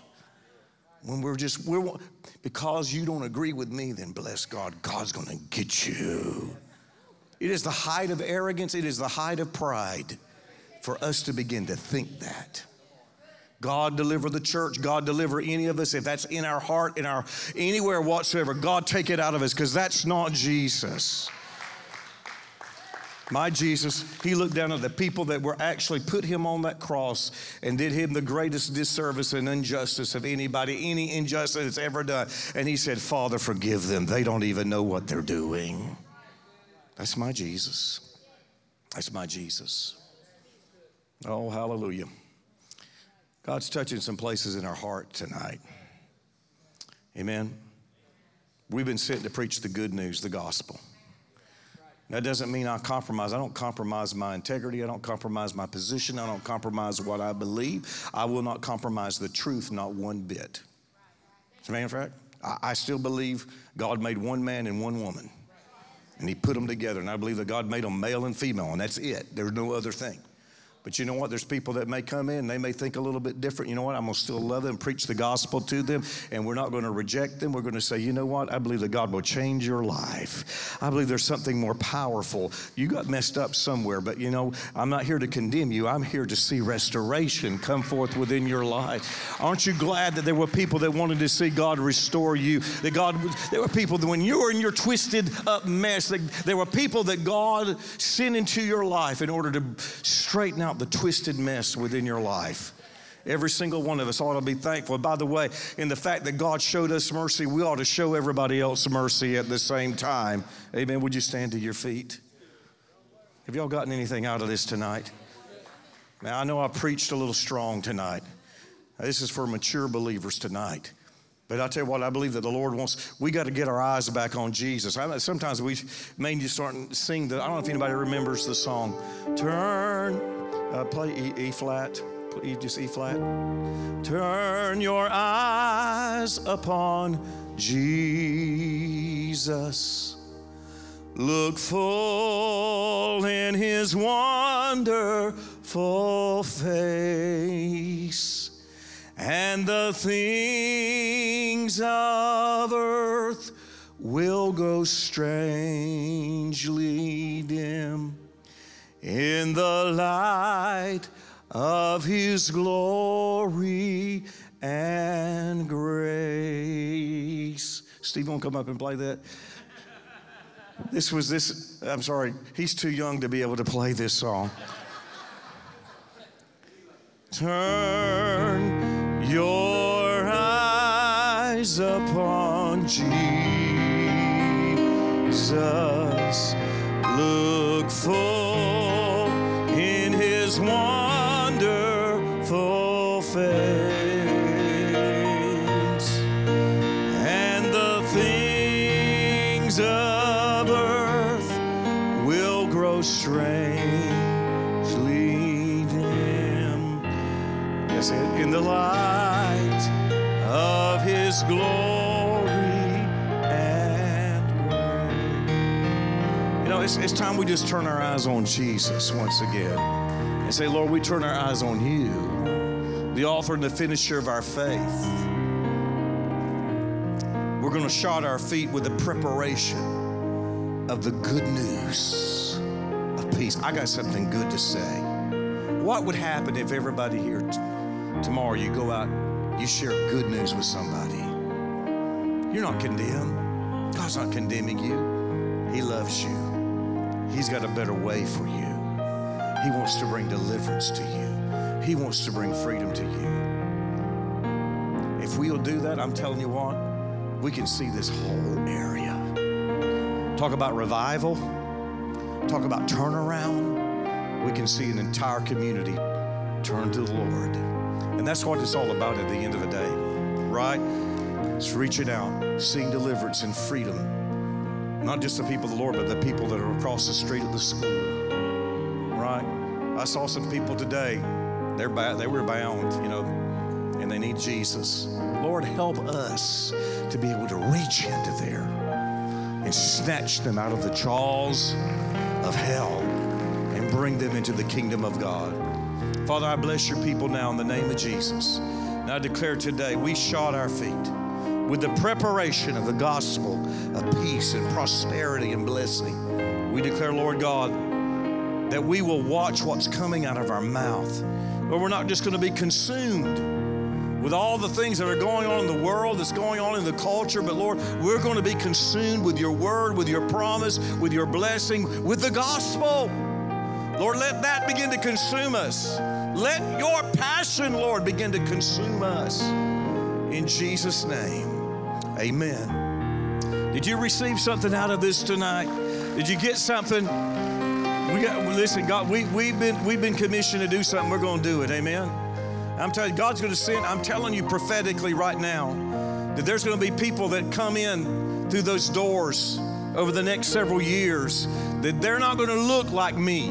When we're just, we're, because you don't agree with me, then bless God, God's gonna get you. It is the height of arrogance, it is the height of pride for us to begin to think that. God deliver the church, God deliver any of us if that's in our heart, in our anywhere whatsoever. God take it out of us because that's not Jesus. My Jesus, he looked down at the people that were actually put him on that cross and did him the greatest disservice and injustice of anybody, any injustice that's ever done. And he said, Father, forgive them. They don't even know what they're doing. That's my Jesus. That's my Jesus. Oh, hallelujah. God's touching some places in our heart tonight. Amen. We've been sent to preach the good news, the gospel. That doesn't mean I compromise. I don't compromise my integrity. I don't compromise my position. I don't compromise what I believe. I will not compromise the truth, not one bit. As a matter of fact, I, I still believe God made one man and one woman, and He put them together. And I believe that God made them male and female, and that's it. There's no other thing. But you know what? There's people that may come in, they may think a little bit different. You know what? I'm going to still love them, preach the gospel to them, and we're not going to reject them. We're going to say, you know what? I believe that God will change your life. I believe there's something more powerful. You got messed up somewhere, but you know, I'm not here to condemn you. I'm here to see restoration come forth within your life. Aren't you glad that there were people that wanted to see God restore you? That God, there were people that when you were in your twisted up mess, that there were people that God sent into your life in order to straighten out out the twisted mess within your life. Every single one of us ought to be thankful. By the way, in the fact that God showed us mercy, we ought to show everybody else mercy at the same time. Amen. Would you stand to your feet? Have y'all gotten anything out of this tonight? Now, I know I preached a little strong tonight. This is for mature believers tonight. But I tell you what, I believe that the Lord wants, we got to get our eyes back on Jesus. I, sometimes we may just start sing the, I don't know if anybody remembers the song, Turn uh, play e, e, flat. Please just E flat. Turn your eyes upon Jesus. Look full in his wonderful face, and the things of earth will go strangely dim in the light of his glory and grace. Steve, won't come up and play that? This was this, I'm sorry, he's too young to be able to play this song. Turn your eyes upon Jesus. Look in his wonderful face, and the things of earth will grow strangely dim. Yes, in the light of his glory and grace. You know, it's, it's time we just turn our eyes on Jesus once again and say, Lord, we turn our eyes on you, the author and the finisher of our faith. We're going to shod our feet with the preparation of the good news of peace. I got something good to say. What would happen if everybody here t- tomorrow you go out, you share good news with somebody? You're not condemned. God's not condemning you. He loves you. He's got a better way for you. He wants to bring deliverance to you. He wants to bring freedom to you. If we'll do that, I'm telling you what, we can see this whole area. Talk about revival, talk about turnaround. We can see an entire community turn to the Lord. And that's what it's all about at the end of the day, right? It's reaching out, seeing deliverance and freedom. Not just the people of the Lord, but the people that are across the street at the school? I saw some people today, they're they were bound, you know, and they need Jesus. Lord, help us to be able to reach into there and snatch them out of the jaws of hell and bring them into the kingdom of God. Father, I bless your people now in the name of Jesus. And I declare today we shod our feet with the preparation of the gospel of peace and prosperity and blessing. We declare, Lord God, that we will watch what's coming out of our mouth. Lord, we're not just going to be consumed with all the things that are going on in the world, that's going on in the culture, but Lord, we're going to be consumed with your word, with your promise, with your blessing, with the gospel. Lord, let that begin to consume us. Let your passion, Lord, begin to consume us. In Jesus' name, amen. Did you receive something out of this tonight? Did you get something? We got listen, God, we, we've been we've been commissioned to do something, we're gonna do it, amen. I'm telling God's gonna send, I'm telling you prophetically right now that there's gonna be people that come in through those doors over the next several years that they're not gonna look like me.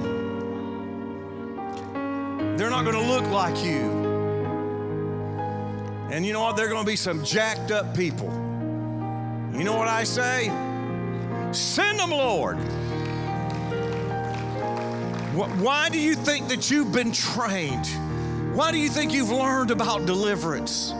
They're not gonna look like you. And you know what? They're gonna be some jacked up people. You know what I say? Send them, Lord. Wh- Why do you think that you've been trained? Why do you think you've learned about deliverance?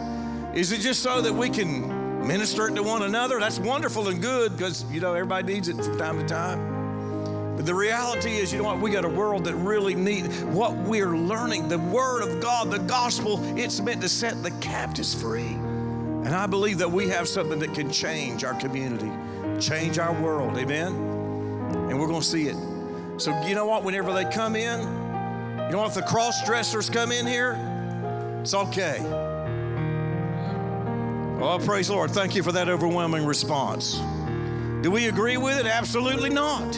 Is it just so that we can minister it to one another? That's wonderful and good because, you know, everybody needs it from time to time. But the reality is, you know what? We got a world that really needs what we're learning. The Word of God, the gospel, it's meant to set the captives free. And I believe that we have something that can change our community, change our world. Amen? And we're going to see it. So, you know what? Whenever they come in, you know? If the cross dressers come in here, it's okay. Oh, praise the Lord. Thank you for that overwhelming response. Do we agree with it? Absolutely not.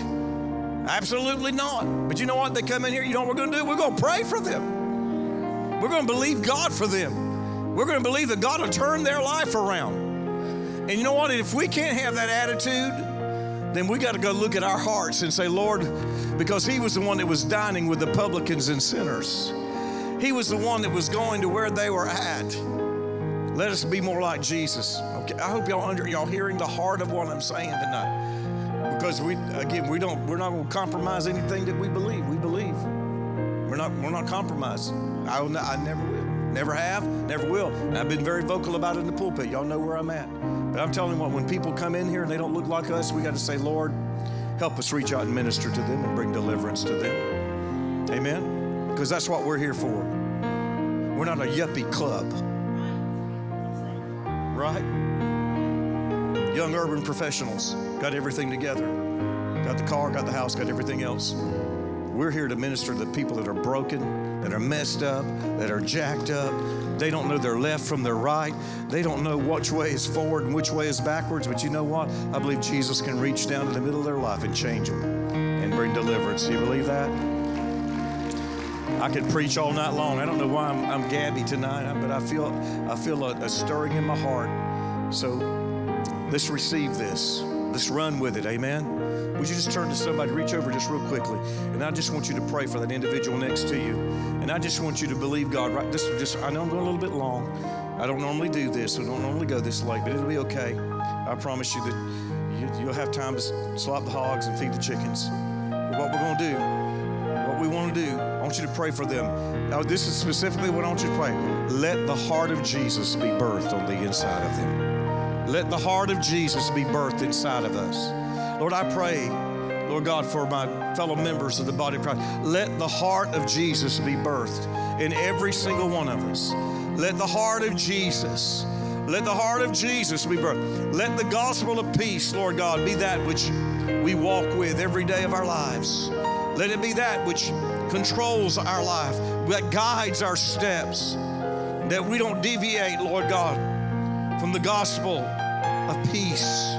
Absolutely not. But you know what? They come in here, you know what we're going to do? We're going to pray for them. We're going to believe God for them. We're going to believe that God will turn their life around. And you know what? If we can't have that attitude, then we got to go look at our hearts and say, Lord, because He was the one that was dining with the publicans and sinners. He was the one that was going to where they were at. Let us be more like Jesus. Okay, I hope y'all under y'all hearing the heart of what I'm saying tonight. Because we again we don't we're not going to compromise anything that we believe. We believe. We're not we're not compromising. I I never will. Never have, never will. And I've been very vocal about it in the pulpit. Y'all know where I'm at. But I'm telling you what, when people come in here and they don't look like us, we got to say, Lord, help us reach out and minister to them and bring deliverance to them. Amen? Because that's what we're here for. We're not a yuppie club. Right? Young urban professionals got everything together. Got the car, got the house, got everything else. We're here to minister to the people that are broken, that are messed up, that are jacked up. They don't know their left from their right. They don't know which way is forward and which way is backwards. But you know what? I believe Jesus can reach down to the middle of their life and change them and bring deliverance. Do you believe that? I could preach all night long. I don't know why I'm, I'm gabby tonight, but I feel I feel a, a stirring in my heart. So let's receive this. Let's run with it. Amen. Would you just turn to somebody, reach over just real quickly, and I just want you to pray for that individual next to you, and I just want you to believe God. Right, this just I know I'm going a little bit long. I don't normally do this. I don't normally go this late, but it'll be okay. I promise you that you, will have time to slop the hogs and feed the chickens. But what we're going to do, what we want to do, I want you to pray for them. Now, this is specifically what I want you to pray. Let the heart of Jesus be birthed on the inside of them. Let the heart of Jesus be birthed inside of us. Lord, I pray, Lord God, for my fellow members of the body of Christ. Let the heart of Jesus be birthed in every single one of us. Let the heart of Jesus, let the heart of Jesus be birthed. Let the gospel of peace, Lord God, be that which we walk with every day of our lives. Let it be that which controls our life, that guides our steps, that we don't deviate, Lord God, from the gospel of peace,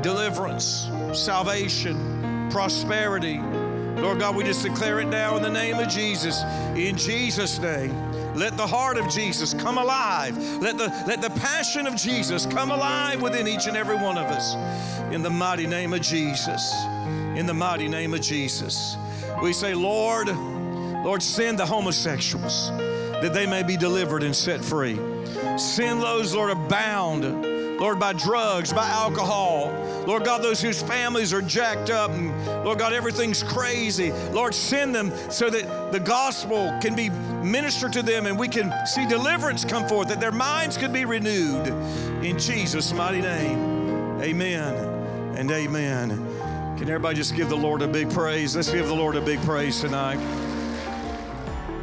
deliverance, salvation, prosperity. Lord God, we just declare it now in the name of Jesus. In Jesus' name. Let the heart of Jesus come alive. Let the, let the passion of Jesus come alive within each and every one of us. In the mighty name of Jesus. In the mighty name of Jesus. We say, Lord, Lord, send the homosexuals that they may be delivered and set free. Send those, Lord, are bound Lord, by drugs, by alcohol. Lord God, those whose families are jacked up, and Lord God, everything's crazy. Lord, send them so that the gospel can be ministered to them and we can see deliverance come forth, that their minds could be renewed. In Jesus' mighty name, amen and amen. Can everybody just give the Lord a big praise? Let's give the Lord a big praise tonight.